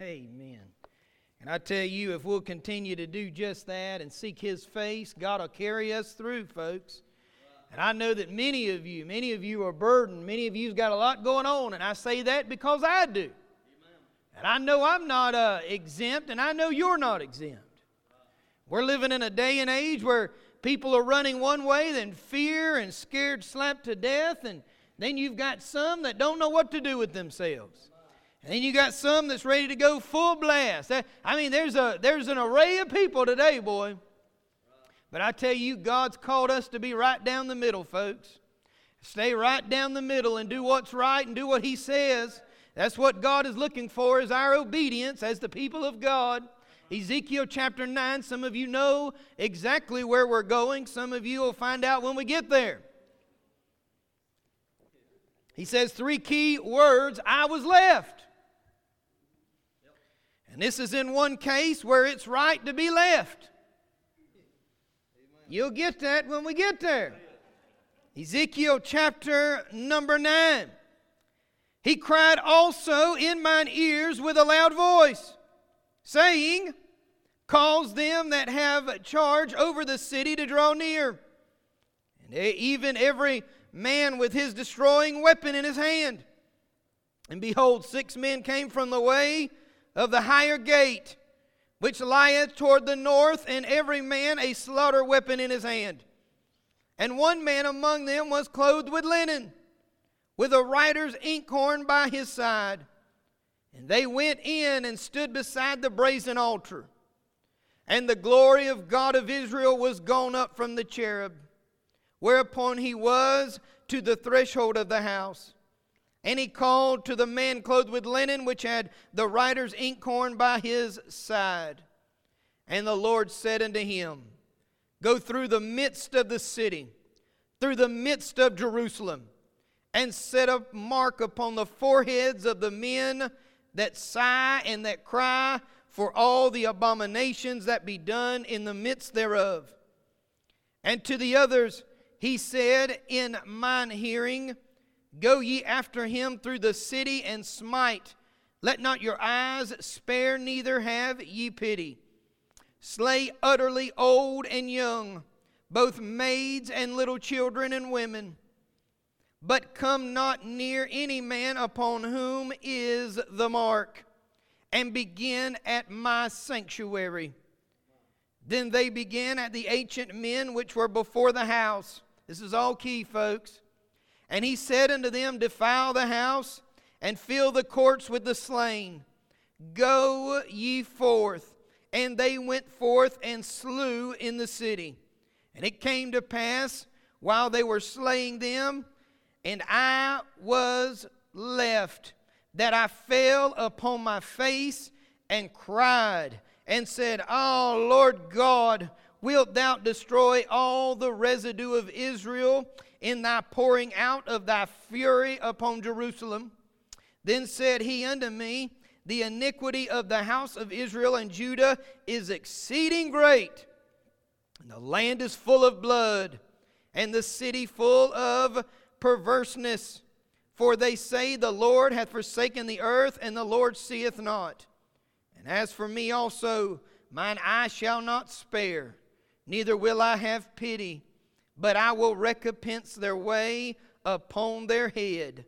Amen. And I tell you, if we'll continue to do just that and seek His face, God will carry us through, folks. And I know that many of you, many of you are burdened. Many of you've got a lot going on, and I say that because I do. And I know I'm not uh, exempt, and I know you're not exempt. We're living in a day and age where people are running one way, then fear and scared slap to death, and then you've got some that don't know what to do with themselves. And then you got some that's ready to go full blast. I mean, there's a there's an array of people today, boy. But I tell you, God's called us to be right down the middle, folks. Stay right down the middle and do what's right and do what He says. That's what God is looking for is our obedience as the people of God. Ezekiel chapter 9, some of you know exactly where we're going. Some of you will find out when we get there. He says three key words I was left. And this is in one case where it's right to be left. You'll get that when we get there. Ezekiel chapter number 9. He cried also in mine ears with a loud voice, saying, Cause them that have charge over the city to draw near, and even every man with his destroying weapon in his hand. And behold, six men came from the way of the higher gate, which lieth toward the north, and every man a slaughter weapon in his hand. And one man among them was clothed with linen, with a writer's inkhorn by his side. And they went in and stood beside the brazen altar. And the glory of God of Israel was gone up from the cherub, whereupon he was to the threshold of the house. And he called to the man clothed with linen, which had the writer's inkhorn by his side. And the Lord said unto him, Go through the midst of the city, through the midst of Jerusalem, and set a mark upon the foreheads of the men that sigh and that cry for all the abominations that be done in the midst thereof. And to the others he said in mine hearing, Go ye after him through the city and smite. Let not your eyes spare, neither have ye pity. Slay utterly old and young, both maids and little children and women. But come not near any man upon whom is the mark, and begin at my sanctuary. Then they began at the ancient men which were before the house. This is all key, folks. And he said unto them, Defile the house and fill the courts with the slain. Go ye forth. And they went forth and slew in the city. And it came to pass while they were slaying them, and I was left, that I fell upon my face and cried and said, Oh Lord God, wilt thou destroy all the residue of Israel in thy pouring out of thy fury upon Jerusalem. Then said he unto me, The iniquity of the house of Israel and Judah is exceeding great, and the land is full of blood, and the city full of perverseness. For they say, The Lord hath forsaken the earth, and the Lord seeth not. And as for me also, mine eye shall not spare, neither will I have pity but I will recompense their way upon their head.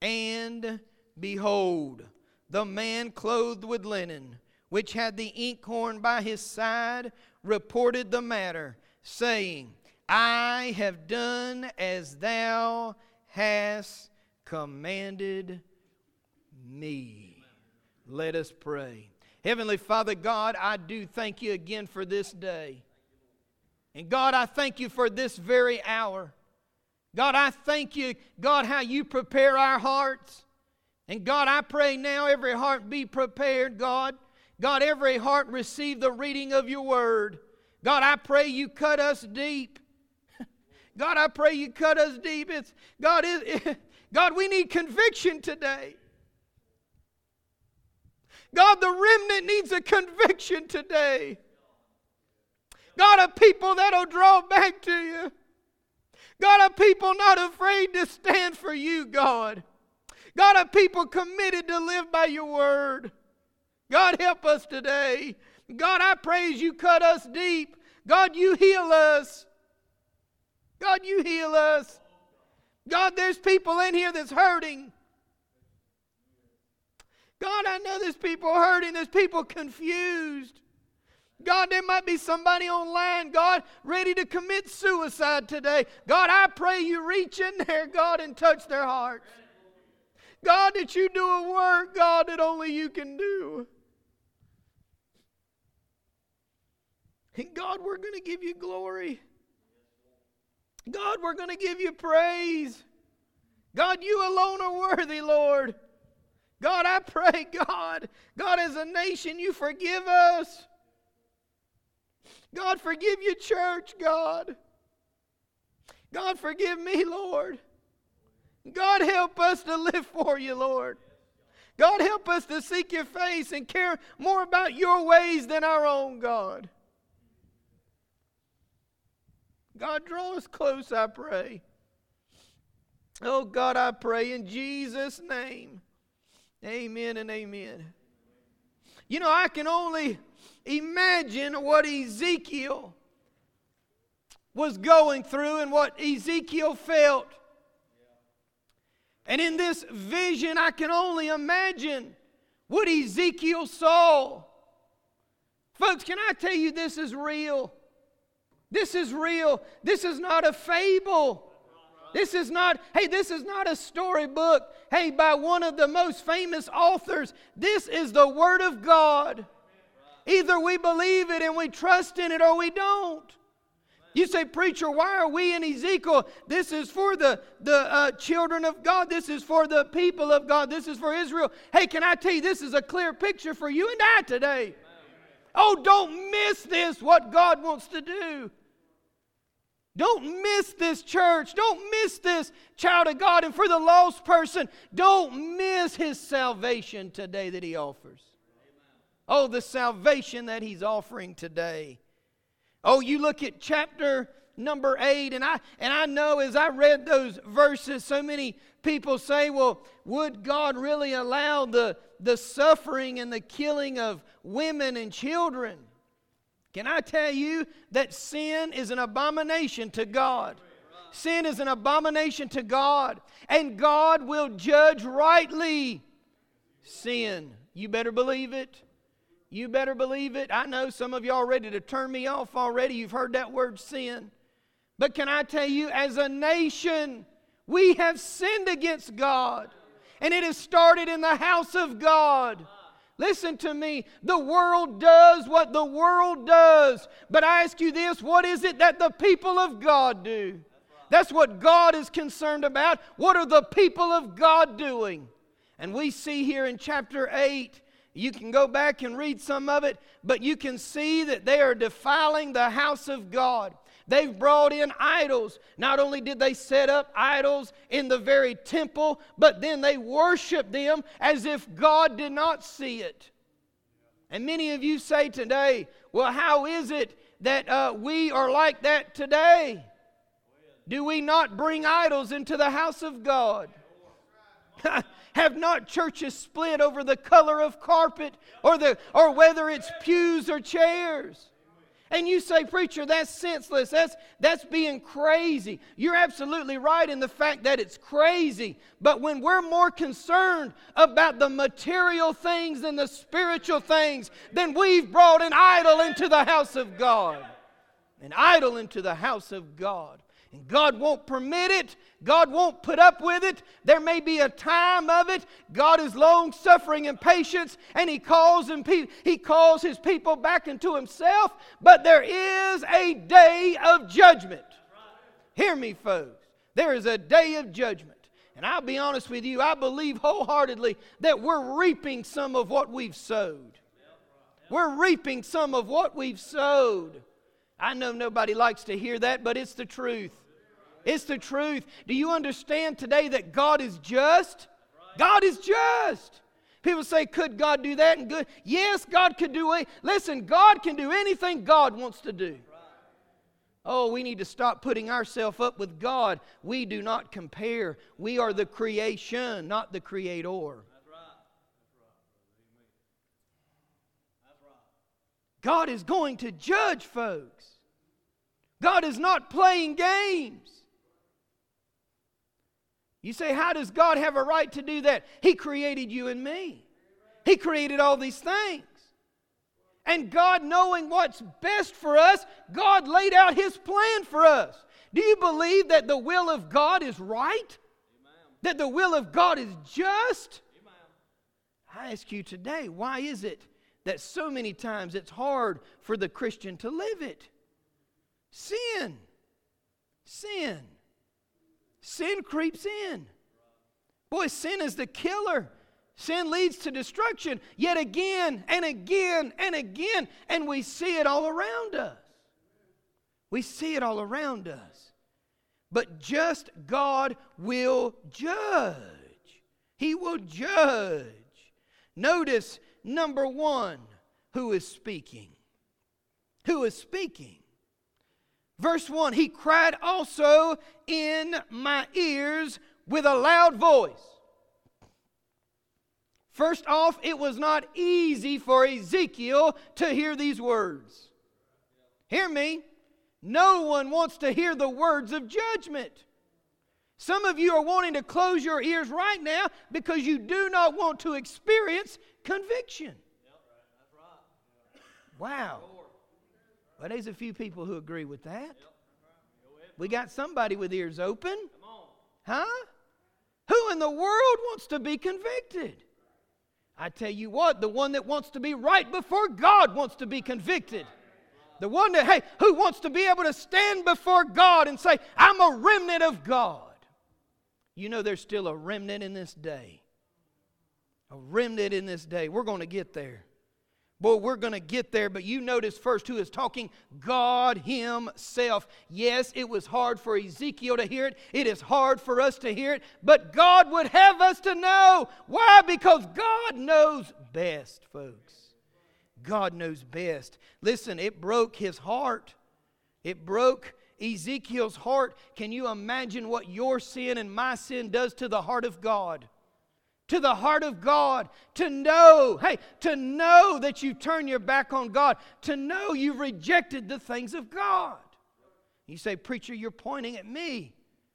And behold, the man clothed with linen, which had the inkhorn by his side, reported the matter, saying, I have done as thou hast commanded me. Let us pray. Heavenly Father God, I do thank you again for this day. And God, I thank you for this very hour. God, I thank you, God, how you prepare our hearts. And God, I pray now every heart be prepared, God. God, every heart receive the reading of your word. God, I pray you cut us deep. God, I pray you cut us deep. It's God is God, we need conviction today. God, the remnant needs a conviction today. God, a people that'll draw back to you. God, a people not afraid to stand for you, God. God, a people committed to live by your word. God, help us today. God, I praise you cut us deep. God, you heal us. God, you heal us. God, there's people in here that's hurting. God, I know there's people hurting, there's people confused. God, there might be somebody online, God, ready to commit suicide today. God, I pray you reach in there, God, and touch their hearts. God, that you do a work, God, that only you can do. And God, we're going to give you glory. God, we're going to give you praise. God, you alone are worthy, Lord. God, I pray, God, God, as a nation, you forgive us. God, forgive your church, God. God, forgive me, Lord. God, help us to live for you, Lord. God, help us to seek your face and care more about your ways than our own, God. God, draw us close, I pray. Oh, God, I pray in Jesus' name. Amen and amen. You know, I can only imagine what Ezekiel was going through and what Ezekiel felt. And in this vision, I can only imagine what Ezekiel saw. Folks, can I tell you this is real? This is real. This is not a fable. This is not, hey, this is not a storybook, hey, by one of the most famous authors. This is the Word of God. Either we believe it and we trust in it or we don't. You say, Preacher, why are we in Ezekiel? This is for the, the uh, children of God. This is for the people of God. This is for Israel. Hey, can I tell you, this is a clear picture for you and I today. Oh, don't miss this, what God wants to do. Don't miss this church. Don't miss this child of God. And for the lost person, don't miss his salvation today that he offers. Oh, the salvation that he's offering today. Oh, you look at chapter number 8 and I and I know as I read those verses so many people say, "Well, would God really allow the the suffering and the killing of women and children?" Can I tell you that sin is an abomination to God? Sin is an abomination to God, and God will judge rightly sin. You better believe it. You better believe it. I know some of y'all ready to turn me off already. You've heard that word sin. But can I tell you, as a nation, we have sinned against God. And it has started in the house of God. Listen to me. The world does what the world does. But I ask you this what is it that the people of God do? That's what God is concerned about. What are the people of God doing? And we see here in chapter 8, you can go back and read some of it, but you can see that they are defiling the house of God. They've brought in idols. Not only did they set up idols in the very temple, but then they worship them as if God did not see it. And many of you say today, well, how is it that uh, we are like that today? Do we not bring idols into the house of God? Have not churches split over the color of carpet or, the, or whether it's pews or chairs? And you say, Preacher, that's senseless. That's, that's being crazy. You're absolutely right in the fact that it's crazy. But when we're more concerned about the material things than the spiritual things, then we've brought an idol into the house of God. An idol into the house of God. And God won't permit it. God won't put up with it. There may be a time of it. God is long suffering and patience, and He calls him, He calls His people back into Himself. But there is a day of judgment. Hear me, folks. There is a day of judgment. And I'll be honest with you, I believe wholeheartedly that we're reaping some of what we've sowed. We're reaping some of what we've sowed. I know nobody likes to hear that, but it's the truth. It's the truth. Do you understand today that God is just? God is just. People say, could God do that and good? Yes, God could do it. Listen, God can do anything God wants to do. Oh, we need to stop putting ourselves up with God. We do not compare. We are the creation, not the creator. God is going to judge folks. God is not playing games. You say, How does God have a right to do that? He created you and me, He created all these things. And God, knowing what's best for us, God laid out His plan for us. Do you believe that the will of God is right? That the will of God is just? I ask you today, why is it that so many times it's hard for the Christian to live it? Sin. Sin. Sin creeps in. Boy, sin is the killer. Sin leads to destruction yet again and again and again, and we see it all around us. We see it all around us. But just God will judge. He will judge. Notice number one who is speaking. Who is speaking? Verse 1 He cried also in my ears with a loud voice. First off, it was not easy for Ezekiel to hear these words. Hear me. No one wants to hear the words of judgment. Some of you are wanting to close your ears right now because you do not want to experience conviction. Wow. Well, there's a few people who agree with that. We got somebody with ears open. Huh? Who in the world wants to be convicted? I tell you what, the one that wants to be right before God wants to be convicted. The one that, hey, who wants to be able to stand before God and say, I'm a remnant of God. You know, there's still a remnant in this day. A remnant in this day. We're going to get there. Boy, we're going to get there, but you notice first who is talking God Himself. Yes, it was hard for Ezekiel to hear it. It is hard for us to hear it, but God would have us to know. Why? Because God knows best, folks. God knows best. Listen, it broke his heart. It broke Ezekiel's heart. Can you imagine what your sin and my sin does to the heart of God? To the heart of God, to know, hey, to know that you turn your back on God, to know you've rejected the things of God. You say, Preacher, you're pointing at me.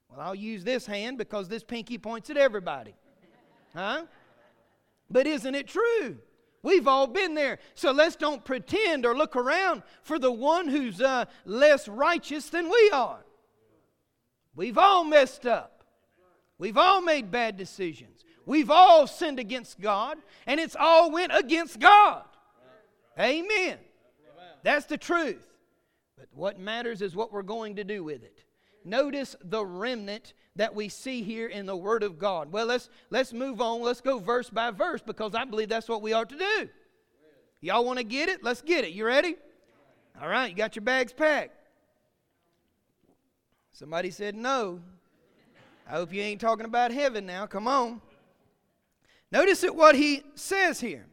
Well, I'll use this hand because this pinky points at everybody. Huh? But isn't it true? We've all been there. So let's don't pretend or look around for the one who's uh, less righteous than we are. We've all messed up. We've all made bad decisions. We've all sinned against God, and it's all went against God. Amen. That's the truth. But what matters is what we're going to do with it. Notice the remnant that we see here in the Word of God. Well, let's, let's move on. Let's go verse by verse because I believe that's what we ought to do. Y'all want to get it? Let's get it. You ready? All right, you got your bags packed. Somebody said no. I hope you ain't talking about heaven now. Come on. Notice it what he says here.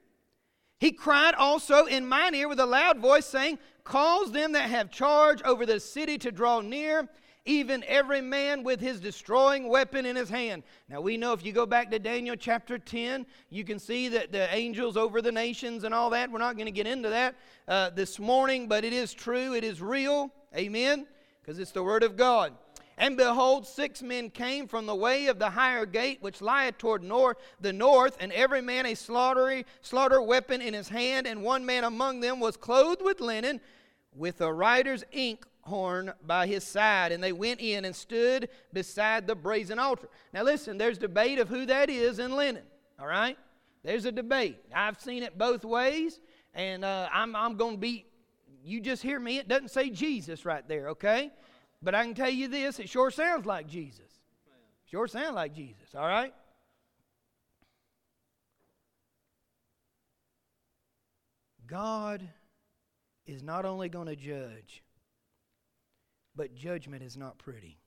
He cried also in mine ear with a loud voice, saying, Cause them that have charge over the city to draw near even every man with his destroying weapon in his hand. Now, we know if you go back to Daniel chapter 10, you can see that the angels over the nations and all that. We're not going to get into that uh, this morning, but it is true, it is real. Amen? Because it's the Word of God. And behold, six men came from the way of the higher gate, which lieth toward north, the north, and every man a slaughter, slaughter weapon in his hand, and one man among them was clothed with linen, with a writer's ink horn by his side, and they went in and stood beside the brazen altar. Now, listen, there's debate of who that is in linen, all right? There's a debate. I've seen it both ways, and uh, I'm, I'm going to be, you just hear me, it doesn't say Jesus right there, okay? But I can tell you this, it sure sounds like Jesus. Sure sounds like Jesus, all right? God is not only going to judge, but judgment is not pretty.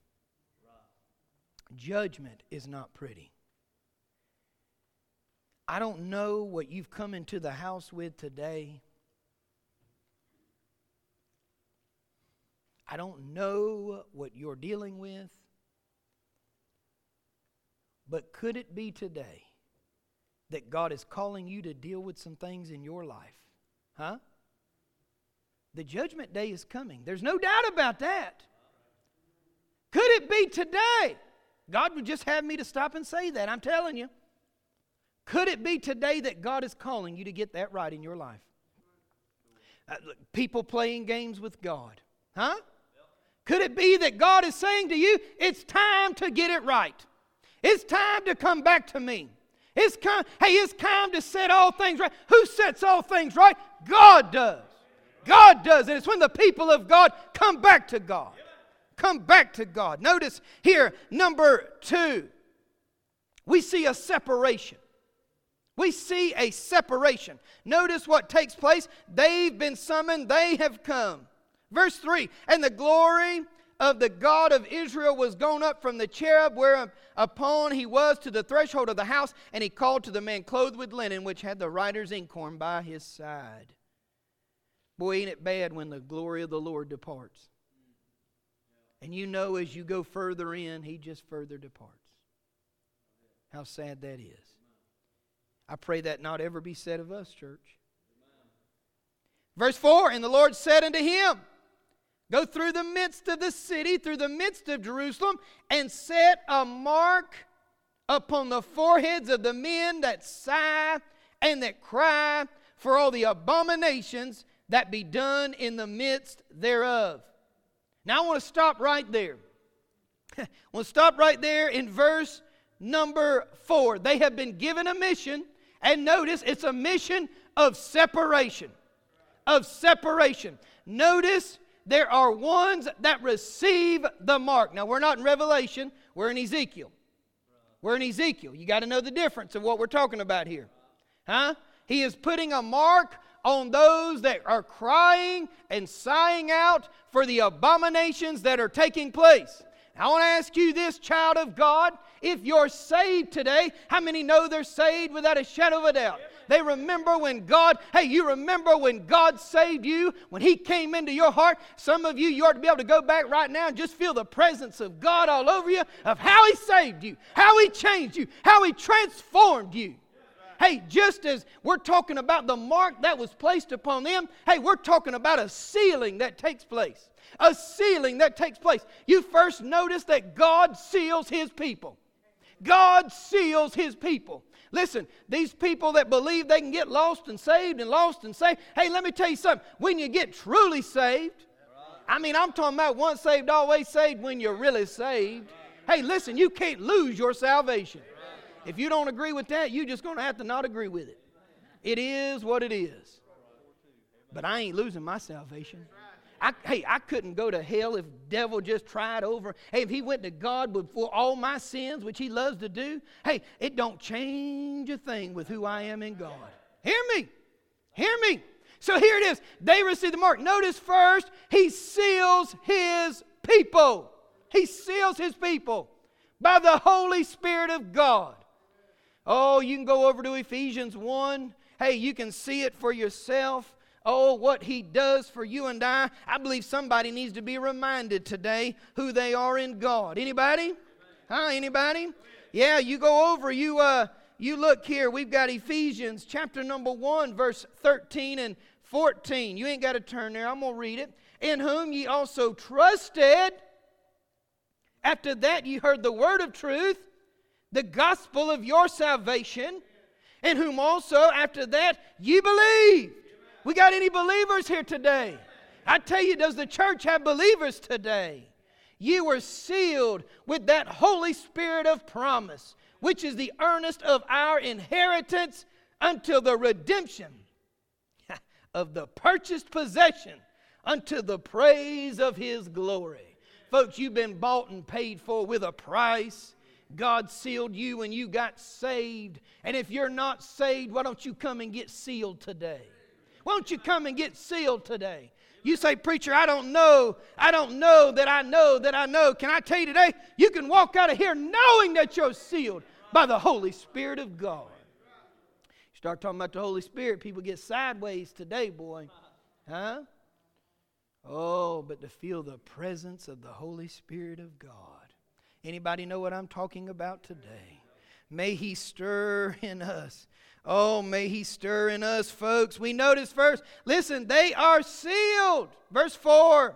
Judgment is not pretty. I don't know what you've come into the house with today. I don't know what you're dealing with. But could it be today that God is calling you to deal with some things in your life? Huh? The judgment day is coming. There's no doubt about that. Could it be today? God would just have me to stop and say that. I'm telling you. Could it be today that God is calling you to get that right in your life? Uh, people playing games with God. Huh? Could it be that God is saying to you, it's time to get it right? It's time to come back to me. It's time, hey, it's time to set all things right. Who sets all things right? God does. God does. And it's when the people of God come back to God. Come back to God. Notice here, number two, we see a separation. We see a separation. Notice what takes place. They've been summoned, they have come. Verse 3 And the glory of the God of Israel was gone up from the cherub whereupon he was to the threshold of the house, and he called to the man clothed with linen, which had the writer's inkhorn by his side. Boy, ain't it bad when the glory of the Lord departs. And you know as you go further in, he just further departs. How sad that is. I pray that not ever be said of us, church. Verse 4 And the Lord said unto him, Go through the midst of the city, through the midst of Jerusalem, and set a mark upon the foreheads of the men that sigh and that cry for all the abominations that be done in the midst thereof. Now I want to stop right there. I want to stop right there in verse number four. They have been given a mission, and notice it's a mission of separation. Of separation. Notice there are ones that receive the mark. Now, we're not in Revelation, we're in Ezekiel. We're in Ezekiel. You got to know the difference of what we're talking about here. Huh? He is putting a mark on those that are crying and sighing out for the abominations that are taking place. I want to ask you this, child of God. If you're saved today, how many know they're saved without a shadow of a doubt? They remember when God, hey, you remember when God saved you, when He came into your heart. Some of you, you ought to be able to go back right now and just feel the presence of God all over you of how He saved you, how He changed you, how He transformed you. Hey, just as we're talking about the mark that was placed upon them, hey, we're talking about a sealing that takes place. A sealing that takes place. You first notice that God seals His people. God seals His people. Listen, these people that believe they can get lost and saved and lost and saved, hey, let me tell you something. When you get truly saved, I mean, I'm talking about once saved, always saved when you're really saved. Hey, listen, you can't lose your salvation. If you don't agree with that, you're just going to have to not agree with it. It is what it is. But I ain't losing my salvation. I, hey, I couldn't go to hell if devil just tried over. Hey, if he went to God for all my sins, which he loves to do, hey, it don't change a thing with who I am in God. Hear me. Hear me. So here it is. They receive the mark. Notice first, he seals his people. He seals his people by the Holy Spirit of God. Oh, you can go over to Ephesians 1. Hey, you can see it for yourself. Oh, what he does for you and I. I believe somebody needs to be reminded today who they are in God. Anybody? Huh? Anybody? Yeah, you go over, you uh you look here, we've got Ephesians chapter number 1, verse 13 and 14. You ain't got to turn there. I'm going to read it. In whom ye also trusted. After that, ye heard the word of truth, the gospel of your salvation, in whom also after that ye believed. We got any believers here today? I tell you, does the church have believers today? You were sealed with that Holy Spirit of promise, which is the earnest of our inheritance until the redemption of the purchased possession unto the praise of his glory. Folks, you've been bought and paid for with a price. God sealed you when you got saved. And if you're not saved, why don't you come and get sealed today? Won't you come and get sealed today? You say, Preacher, I don't know. I don't know that I know that I know. Can I tell you today? You can walk out of here knowing that you're sealed by the Holy Spirit of God. You start talking about the Holy Spirit, people get sideways today, boy. Huh? Oh, but to feel the presence of the Holy Spirit of God. Anybody know what I'm talking about today? May He stir in us. Oh, may He stir in us, folks. We notice first, listen, they are sealed. Verse 4.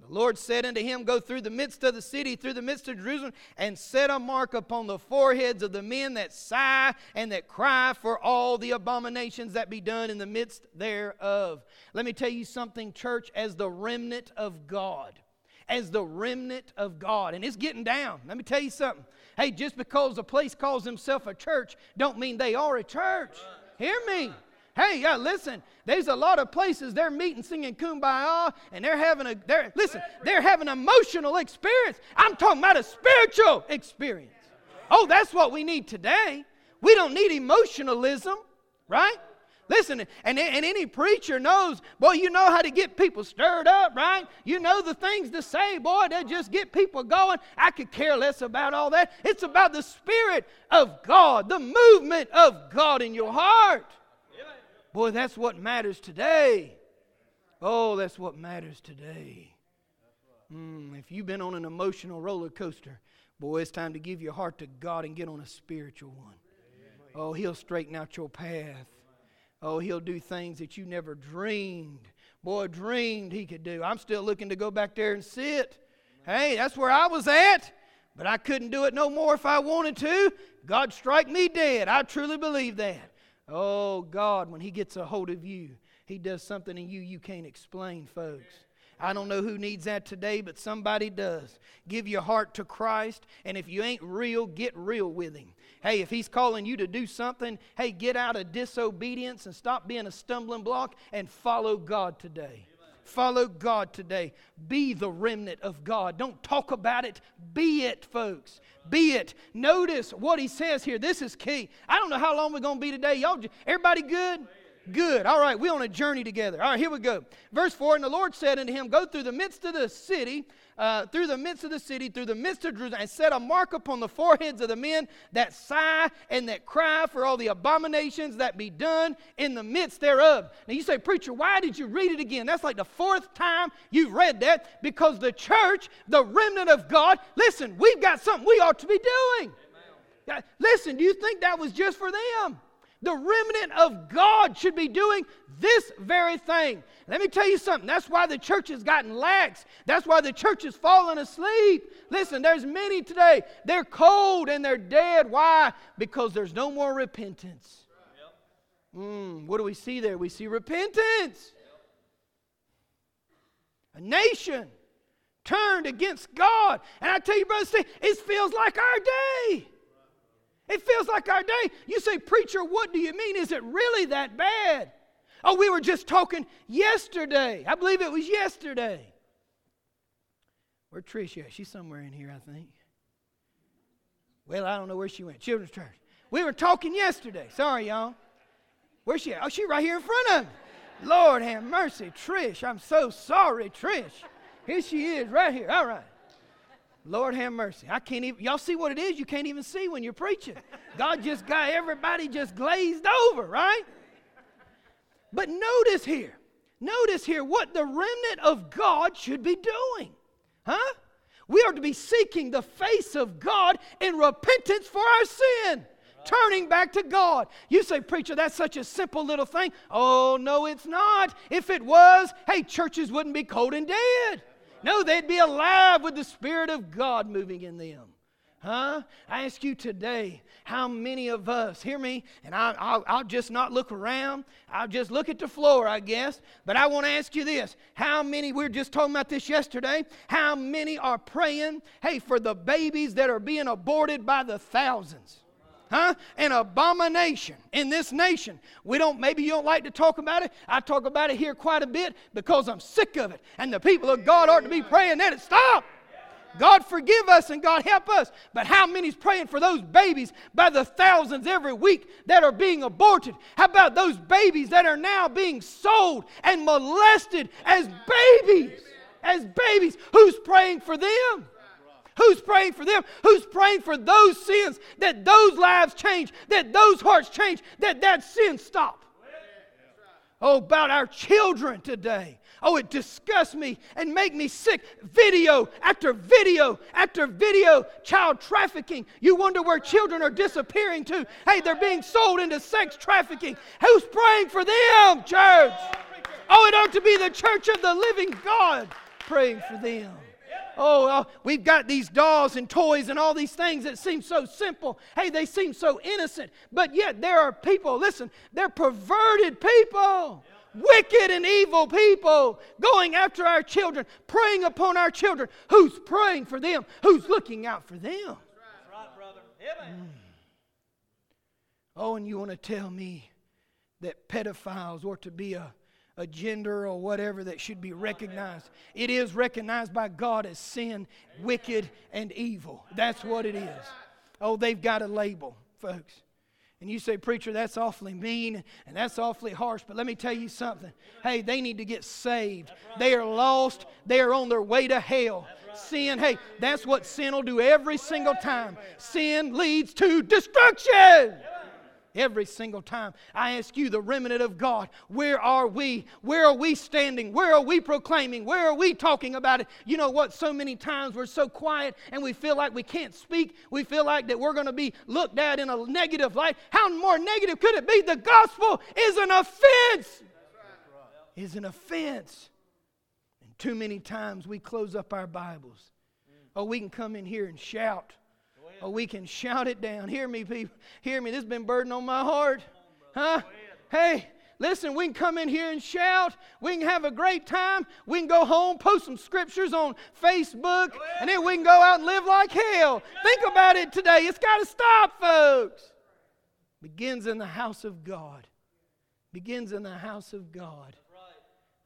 The Lord said unto him, Go through the midst of the city, through the midst of Jerusalem, and set a mark upon the foreheads of the men that sigh and that cry for all the abominations that be done in the midst thereof. Let me tell you something, church, as the remnant of God. As the remnant of God. And it's getting down. Let me tell you something. Hey, just because a place calls himself a church, don't mean they are a church. Hear me. Hey, yeah, listen. There's a lot of places they're meeting singing kumbaya and they're having a they're listen, they're having emotional experience. I'm talking about a spiritual experience. Oh, that's what we need today. We don't need emotionalism, right? Listen, and, and any preacher knows, boy, you know how to get people stirred up, right? You know the things to say, boy, that just get people going. I could care less about all that. It's about the Spirit of God, the movement of God in your heart. Boy, that's what matters today. Oh, that's what matters today. Mm, if you've been on an emotional roller coaster, boy, it's time to give your heart to God and get on a spiritual one. Oh, He'll straighten out your path. Oh, He'll do things that you never dreamed. Boy, dreamed He could do. I'm still looking to go back there and sit. Hey, that's where I was at, but I couldn't do it no more if I wanted to. God strike me dead. I truly believe that. Oh, God, when He gets a hold of you, He does something in you you can't explain, folks. I don't know who needs that today, but somebody does. Give your heart to Christ, and if you ain't real, get real with Him. Hey, if He's calling you to do something, hey, get out of disobedience and stop being a stumbling block and follow God today. Follow God today. Be the remnant of God. Don't talk about it, be it, folks. Be it. Notice what he says here. This is key. I don't know how long we're going to be today. Y'all, everybody good? Good. All right, we're on a journey together. All right, here we go. Verse 4 And the Lord said unto him, Go through the midst of the city, uh, through the midst of the city, through the midst of Jerusalem, and set a mark upon the foreheads of the men that sigh and that cry for all the abominations that be done in the midst thereof. Now you say, Preacher, why did you read it again? That's like the fourth time you've read that because the church, the remnant of God, listen, we've got something we ought to be doing. Listen, do you think that was just for them? The remnant of God should be doing this very thing. Let me tell you something. That's why the church has gotten lax. That's why the church has fallen asleep. Listen, there's many today. They're cold and they're dead. Why? Because there's no more repentance. Mm, what do we see there? We see repentance. A nation turned against God. And I tell you, brothers, it feels like our day. It feels like our day. You say, Preacher, what do you mean? Is it really that bad? Oh, we were just talking yesterday. I believe it was yesterday. Where Trish at? She's somewhere in here, I think. Well, I don't know where she went. Children's church. We were talking yesterday. Sorry, y'all. Where's she at? Oh, she's right here in front of me. Lord have mercy, Trish. I'm so sorry, Trish. Here she is, right here. All right. Lord have mercy. I can't even, y'all see what it is? You can't even see when you're preaching. God just got everybody just glazed over, right? But notice here, notice here what the remnant of God should be doing. Huh? We are to be seeking the face of God in repentance for our sin. Turning back to God. You say, Preacher, that's such a simple little thing. Oh, no, it's not. If it was, hey, churches wouldn't be cold and dead. No, they'd be alive with the Spirit of God moving in them. Huh? I ask you today, how many of us, hear me, and I, will just not look around. I'll just look at the floor, I guess. But I want to ask you this how many, we were just talking about this yesterday, how many are praying, hey, for the babies that are being aborted by the thousands? Huh? An abomination in this nation. We don't, maybe you don't like to talk about it. I talk about it here quite a bit because I'm sick of it. And the people of God ought to be praying that it stop. God forgive us and God help us. But how many's praying for those babies by the thousands every week that are being aborted? How about those babies that are now being sold and molested as babies? As babies. Who's praying for them? Who's praying for them? Who's praying for those sins, that those lives change, that those hearts change, that that sin stop? Oh, about our children today. Oh, it disgusts me and make me sick. Video after video after video, child trafficking. You wonder where children are disappearing to. Hey, they're being sold into sex trafficking. Who's praying for them, church? Oh, it ought to be the church of the living God praying for them. Oh, uh, we've got these dolls and toys and all these things that seem so simple. Hey, they seem so innocent. But yet there are people, listen, they're perverted people. Wicked and evil people going after our children, preying upon our children. Who's praying for them? Who's looking out for them? Mm. Oh, and you want to tell me that pedophiles ought to be a a gender or whatever that should be recognized. It is recognized by God as sin, wicked, and evil. That's what it is. Oh, they've got a label, folks. And you say, Preacher, that's awfully mean and that's awfully harsh. But let me tell you something. Hey, they need to get saved. They are lost, they are on their way to hell. Sin, hey, that's what sin will do every single time. Sin leads to destruction. Every single time I ask you, the remnant of God, where are we? Where are we standing? Where are we proclaiming? Where are we talking about it? You know what? So many times we're so quiet and we feel like we can't speak. We feel like that we're going to be looked at in a negative light. How more negative could it be? The gospel is an offense. Is an offense. And too many times we close up our Bibles. Oh, we can come in here and shout Oh, we can shout it down. Hear me, people. Hear me. This has been burden on my heart. Huh? Hey, listen, we can come in here and shout. We can have a great time. We can go home, post some scriptures on Facebook, and then we can go out and live like hell. Think about it today. It's got to stop, folks. Begins in the house of God. Begins in the house of God.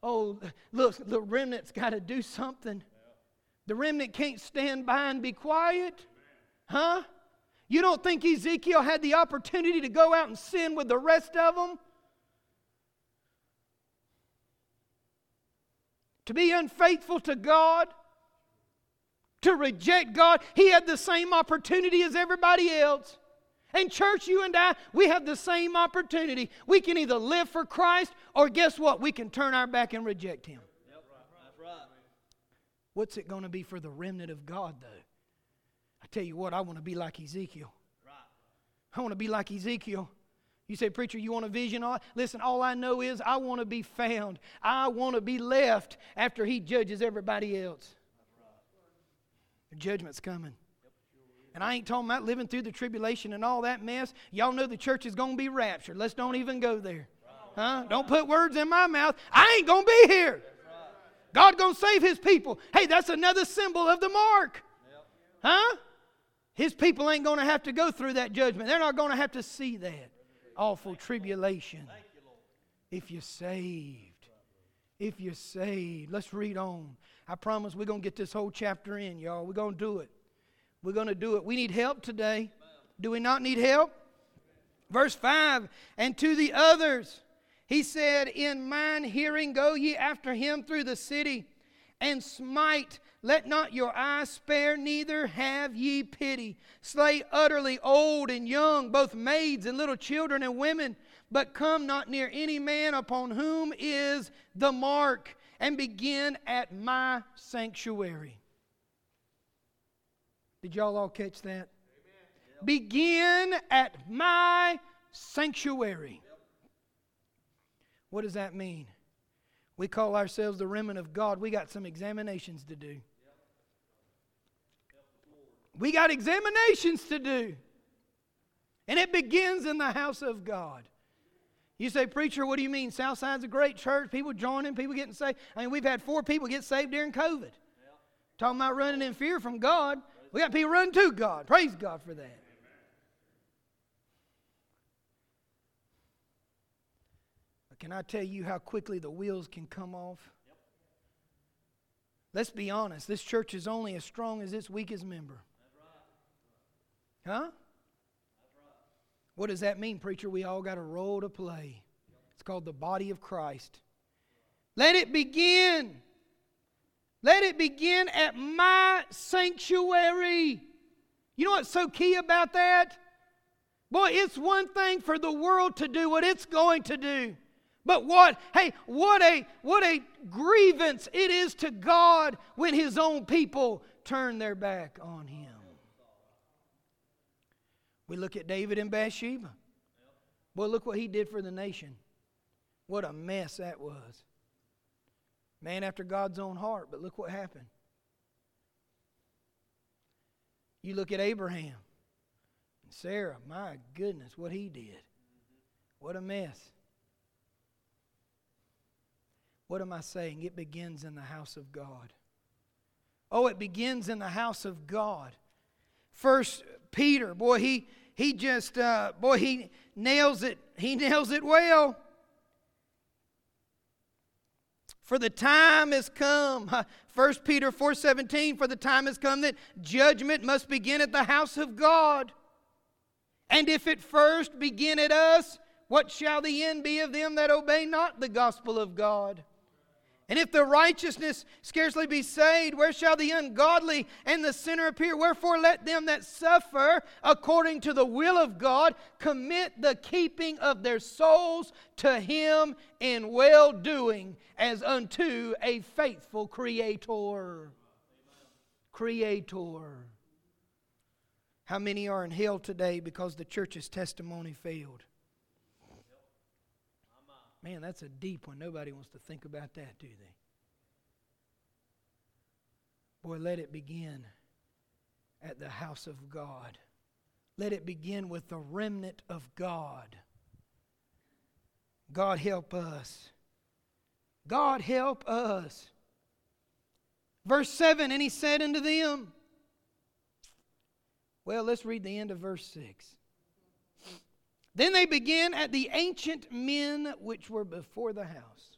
Oh, look, the remnant's got to do something. The remnant can't stand by and be quiet. Huh? You don't think Ezekiel had the opportunity to go out and sin with the rest of them? To be unfaithful to God? To reject God? He had the same opportunity as everybody else. And, church, you and I, we have the same opportunity. We can either live for Christ or guess what? We can turn our back and reject Him. Yep, right. What's it going to be for the remnant of God, though? I tell you what, I want to be like Ezekiel. Right. I want to be like Ezekiel. You say, Preacher, you want a vision? Listen, all I know is I want to be found. I want to be left after he judges everybody else. The judgment's coming. And I ain't talking about living through the tribulation and all that mess. Y'all know the church is going to be raptured. Let's don't even go there. Huh? Don't put words in my mouth. I ain't going to be here. God going to save his people. Hey, that's another symbol of the mark. Huh? His people ain't going to have to go through that judgment. They're not going to have to see that awful tribulation. If you're saved, if you're saved, let's read on. I promise we're going to get this whole chapter in, y'all. We're going to do it. We're going to do it. We need help today. Do we not need help? Verse 5 And to the others, he said, In mine hearing, go ye after him through the city and smite let not your eye spare, neither have ye pity. Slay utterly old and young, both maids and little children and women, but come not near any man upon whom is the mark, and begin at my sanctuary. Did y'all all catch that? Begin at my sanctuary. What does that mean? We call ourselves the remnant of God. We got some examinations to do. We got examinations to do. And it begins in the house of God. You say, Preacher, what do you mean? Southside's a great church, people joining, people getting saved. I mean, we've had four people get saved during COVID. Talking about running in fear from God. We got people running to God. Praise God for that. But can I tell you how quickly the wheels can come off? Yep. Let's be honest. This church is only as strong as its weakest member. Huh? What does that mean, preacher? We all got a role to play. It's called the body of Christ. Let it begin. Let it begin at my sanctuary. You know what's so key about that? Boy, it's one thing for the world to do what it's going to do. But what, hey, what a what a grievance it is to God when his own people turn their back on him. We look at David and Bathsheba. Boy, look what he did for the nation. What a mess that was. Man after God's own heart, but look what happened. You look at Abraham and Sarah, my goodness, what he did. What a mess. What am I saying? It begins in the house of God. Oh, it begins in the house of God. First Peter, boy, he he just uh, boy he nails it. He nails it well. For the time has come. 1 Peter 4:17 for the time has come that judgment must begin at the house of God. And if it first begin at us, what shall the end be of them that obey not the gospel of God? And if the righteousness scarcely be saved, where shall the ungodly and the sinner appear? Wherefore, let them that suffer according to the will of God commit the keeping of their souls to Him in well doing as unto a faithful Creator. Creator. How many are in hell today because the church's testimony failed? Man, that's a deep one. Nobody wants to think about that, do they? Boy, let it begin at the house of God. Let it begin with the remnant of God. God help us. God help us. Verse 7 And he said unto them, Well, let's read the end of verse 6. Then they began at the ancient men which were before the house.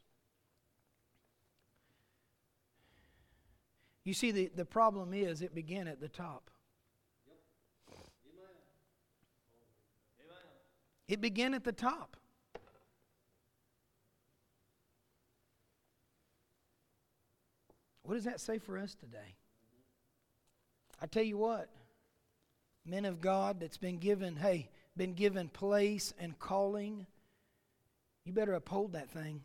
You see, the, the problem is it began at the top. It began at the top. What does that say for us today? I tell you what, men of God that's been given, hey, been given place and calling, you better uphold that thing.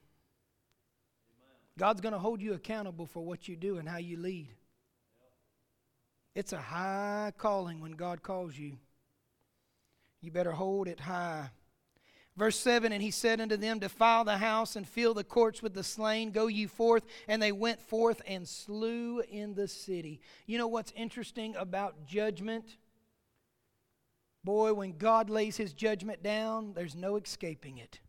God's going to hold you accountable for what you do and how you lead. It's a high calling when God calls you. You better hold it high. Verse 7 And he said unto them, Defile the house and fill the courts with the slain. Go ye forth. And they went forth and slew in the city. You know what's interesting about judgment? Boy, when God lays his judgment down, there's no escaping it.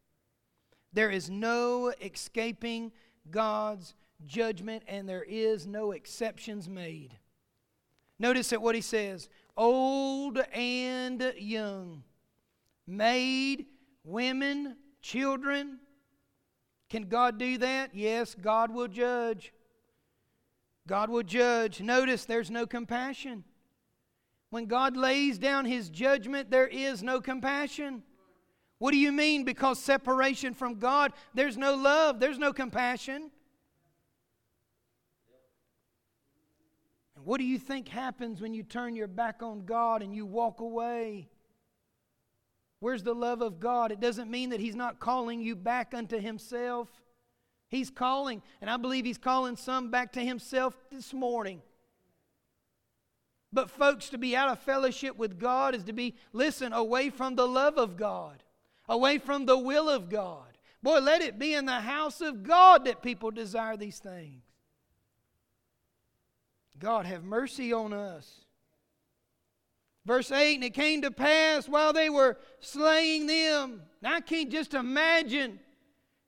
There is no escaping God's judgment, and there is no exceptions made. Notice that what he says old and young, maid, women, children. Can God do that? Yes, God will judge. God will judge. Notice there's no compassion. When God lays down his judgment, there is no compassion. What do you mean? Because separation from God, there's no love, there's no compassion. And what do you think happens when you turn your back on God and you walk away? Where's the love of God? It doesn't mean that He's not calling you back unto Himself. He's calling, and I believe He's calling some back to Himself this morning. But, folks, to be out of fellowship with God is to be, listen, away from the love of God, away from the will of God. Boy, let it be in the house of God that people desire these things. God, have mercy on us. Verse 8, and it came to pass while they were slaying them. Now, I can't just imagine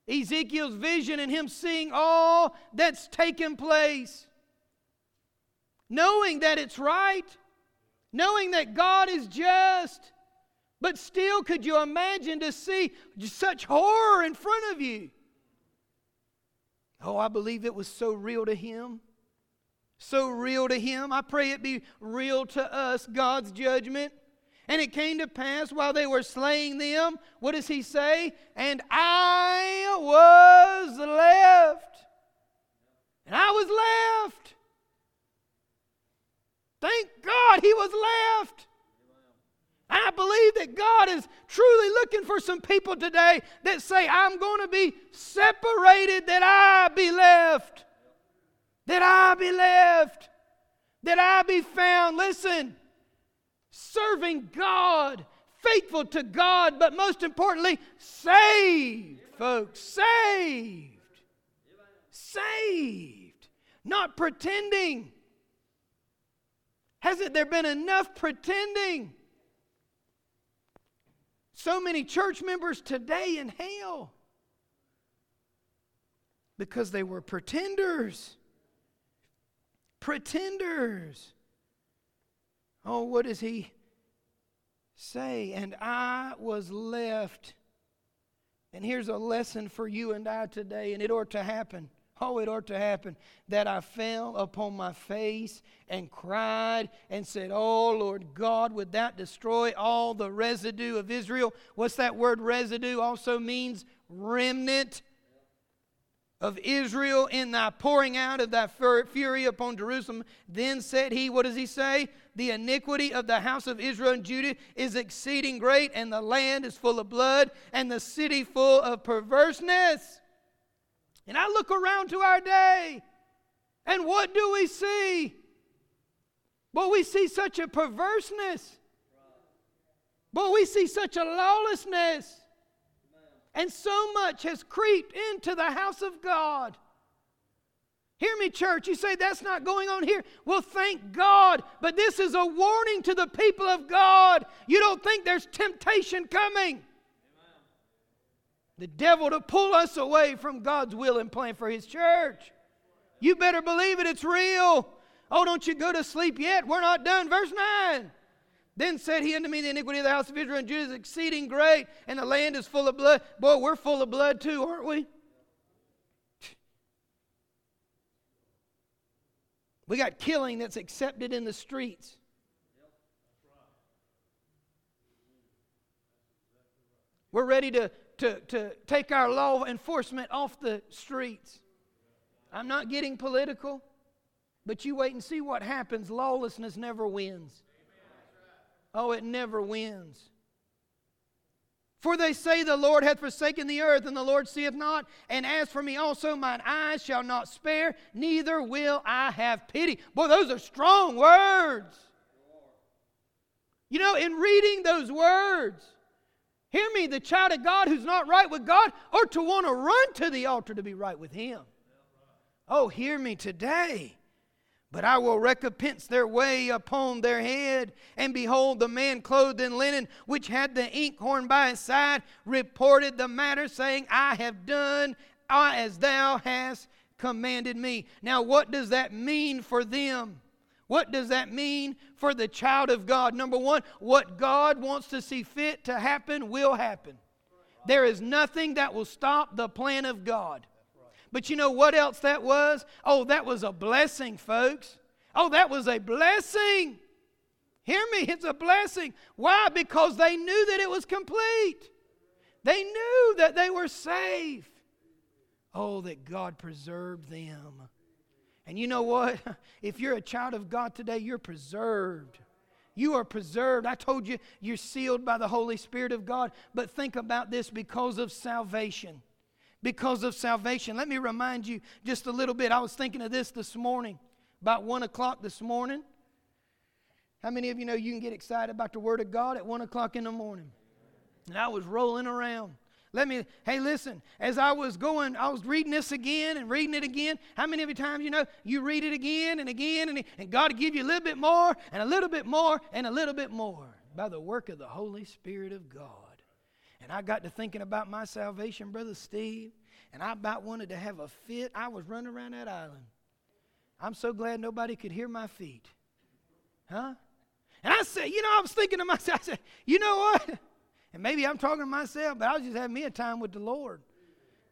Ezekiel's vision and him seeing all that's taken place knowing that it's right, knowing that God is just. But still, could you imagine to see such horror in front of you? Oh, I believe it was so real to him. So real to him. I pray it be real to us, God's judgment. And it came to pass while they were slaying them, what does he say? And I was left. And I was left. Thank God he was left. I believe that God is truly looking for some people today that say, I'm going to be separated that I be left. That I be left. That I be found. Listen, serving God, faithful to God, but most importantly, saved, folks. Saved. Saved. Not pretending. Hasn't there been enough pretending? So many church members today in hell because they were pretenders. Pretenders. Oh, what does he say? And I was left. And here's a lesson for you and I today, and it ought to happen. Oh, it ought to happen that I fell upon my face and cried and said, Oh, Lord God, would that destroy all the residue of Israel? What's that word residue? Also means remnant of Israel in thy pouring out of thy fury upon Jerusalem. Then said he, What does he say? The iniquity of the house of Israel and Judah is exceeding great, and the land is full of blood, and the city full of perverseness. And I look around to our day, and what do we see? Well, we see such a perverseness. But we see such a lawlessness. And so much has creeped into the house of God. Hear me, church. You say that's not going on here. Well, thank God. But this is a warning to the people of God. You don't think there's temptation coming the devil to pull us away from God's will and plan for His church. You better believe it, it's real. Oh, don't you go to sleep yet? We're not done. Verse 9. Then said he unto me, The iniquity of the house of Israel and Judah is exceeding great, and the land is full of blood. Boy, we're full of blood too, aren't we? We got killing that's accepted in the streets. We're ready to to, to take our law enforcement off the streets. I'm not getting political, but you wait and see what happens. Lawlessness never wins. Oh, it never wins. For they say, The Lord hath forsaken the earth, and the Lord seeth not. And as for me also, mine eyes shall not spare, neither will I have pity. Boy, those are strong words. You know, in reading those words, Hear me, the child of God who's not right with God or to want to run to the altar to be right with Him. Oh, hear me today. But I will recompense their way upon their head. And behold, the man clothed in linen, which had the inkhorn by his side, reported the matter, saying, I have done uh, as thou hast commanded me. Now, what does that mean for them? What does that mean for the child of God? Number one, what God wants to see fit to happen will happen. There is nothing that will stop the plan of God. But you know what else that was? Oh, that was a blessing, folks. Oh, that was a blessing. Hear me, it's a blessing. Why? Because they knew that it was complete. They knew that they were safe. Oh, that God preserved them. And you know what? If you're a child of God today, you're preserved. You are preserved. I told you you're sealed by the Holy Spirit of God. But think about this because of salvation. Because of salvation. Let me remind you just a little bit. I was thinking of this this morning, about 1 o'clock this morning. How many of you know you can get excited about the Word of God at 1 o'clock in the morning? And I was rolling around. Let me, hey, listen, as I was going, I was reading this again and reading it again. How many of you times, you know, you read it again and again, and, and God will give you a little bit more, and a little bit more, and a little bit more by the work of the Holy Spirit of God. And I got to thinking about my salvation, Brother Steve, and I about wanted to have a fit. I was running around that island. I'm so glad nobody could hear my feet. Huh? And I said, you know, I was thinking to myself, I said, you know what? And maybe I'm talking to myself, but I was just having me a time with the Lord.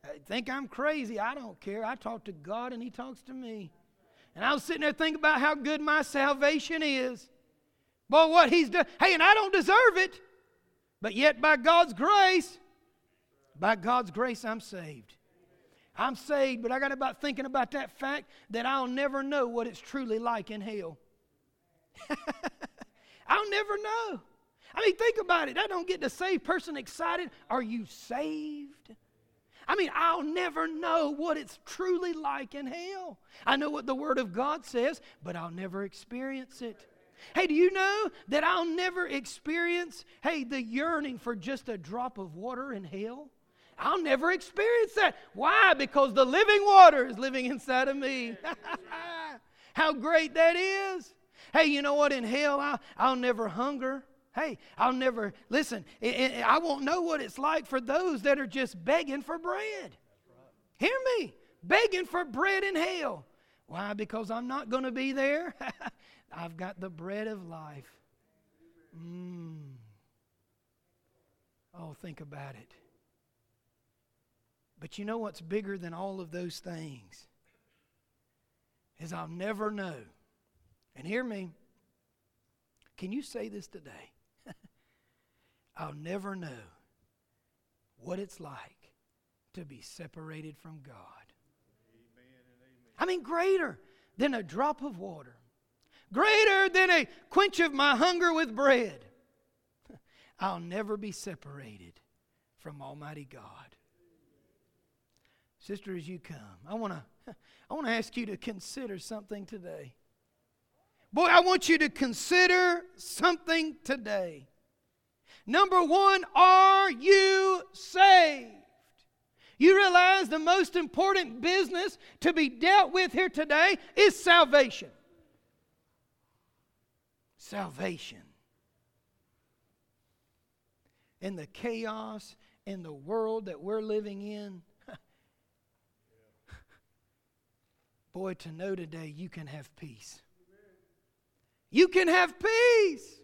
I think I'm crazy. I don't care. I talk to God and He talks to me. And I was sitting there thinking about how good my salvation is. Boy, what He's done. Hey, and I don't deserve it. But yet, by God's grace, by God's grace, I'm saved. I'm saved, but I got about thinking about that fact that I'll never know what it's truly like in hell. I'll never know. I mean, think about it. That don't get the saved person excited. Are you saved? I mean, I'll never know what it's truly like in hell. I know what the Word of God says, but I'll never experience it. Hey, do you know that I'll never experience, hey, the yearning for just a drop of water in hell? I'll never experience that. Why? Because the living water is living inside of me. How great that is. Hey, you know what? In hell, I'll, I'll never hunger. Hey, I'll never, listen, I won't know what it's like for those that are just begging for bread. Hear me, begging for bread in hell. Why? Because I'm not going to be there. I've got the bread of life. Mm. Oh, think about it. But you know what's bigger than all of those things? Is I'll never know. And hear me. Can you say this today? I'll never know what it's like to be separated from God. I mean, greater than a drop of water, greater than a quench of my hunger with bread. I'll never be separated from Almighty God. Sister, as you come, I want to I want to ask you to consider something today. Boy, I want you to consider something today. Number one, are you saved? You realize the most important business to be dealt with here today is salvation. Salvation. In the chaos in the world that we're living in, boy, to know today you can have peace. You can have peace.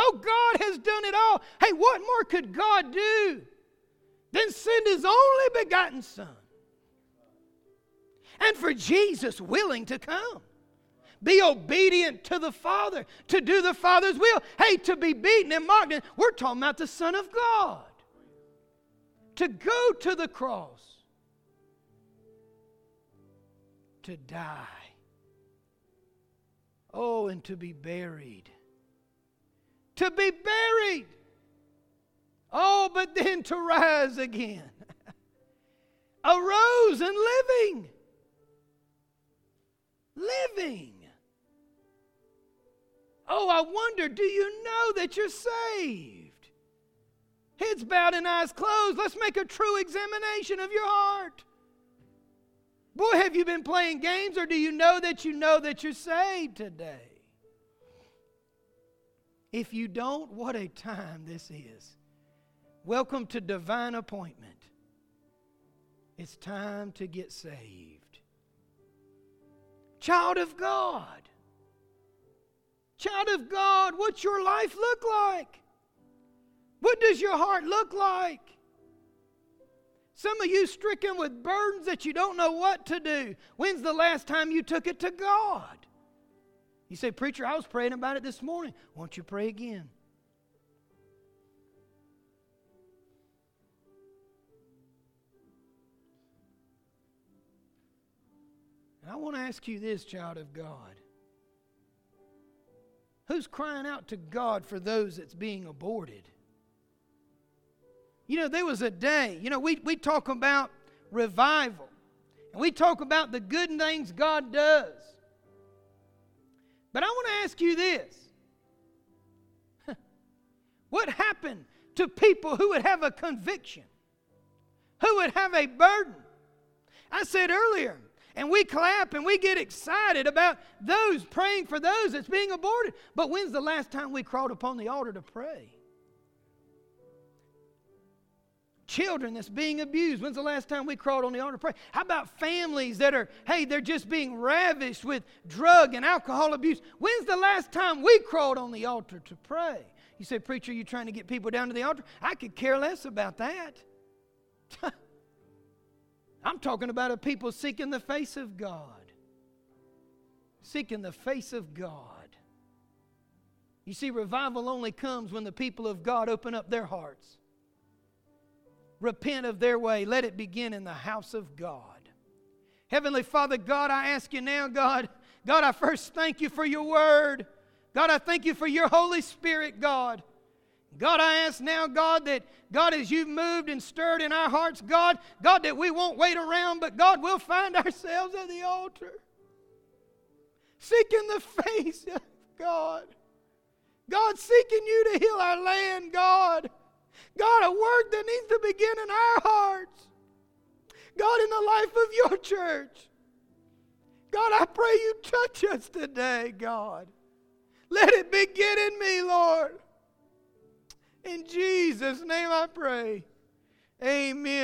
Oh, God has done it all. Hey, what more could God do than send His only begotten Son? And for Jesus willing to come. Be obedient to the Father, to do the Father's will. Hey, to be beaten and mocked. We're talking about the Son of God. To go to the cross, to die. Oh, and to be buried to be buried. Oh, but then to rise again. Arose and living. Living. Oh, I wonder, do you know that you're saved? Heads bowed and eyes closed. Let's make a true examination of your heart. Boy, have you been playing games, or do you know that you know that you're saved today? If you don't, what a time this is. Welcome to divine appointment. It's time to get saved. Child of God. Child of God, what's your life look like? What does your heart look like? Some of you stricken with burdens that you don't know what to do. When's the last time you took it to God? You say, Preacher, I was praying about it this morning. Won't you pray again? And I want to ask you this, child of God. Who's crying out to God for those that's being aborted? You know, there was a day, you know, we, we talk about revival, and we talk about the good things God does. But I want to ask you this what happened to people who would have a conviction, who would have a burden? I said earlier, and we clap and we get excited about those praying for those that's being aborted. But when's the last time we crawled upon the altar to pray? Children that's being abused. When's the last time we crawled on the altar to pray? How about families that are, hey, they're just being ravished with drug and alcohol abuse? When's the last time we crawled on the altar to pray? You say, Preacher, you trying to get people down to the altar? I could care less about that. I'm talking about a people seeking the face of God. Seeking the face of God. You see, revival only comes when the people of God open up their hearts repent of their way. Let it begin in the house of God. Heavenly Father, God, I ask you now, God, God, I first thank you for your word. God, I thank you for your Holy Spirit, God. God, I ask now, God, that God, as you've moved and stirred in our hearts, God, God, that we won't wait around, but God, we'll find ourselves at the altar, seeking the face of God. God, seeking you to heal our land, God. God, a work that needs to begin in our hearts. God, in the life of your church. God, I pray you touch us today, God. Let it begin in me, Lord. In Jesus' name I pray. Amen.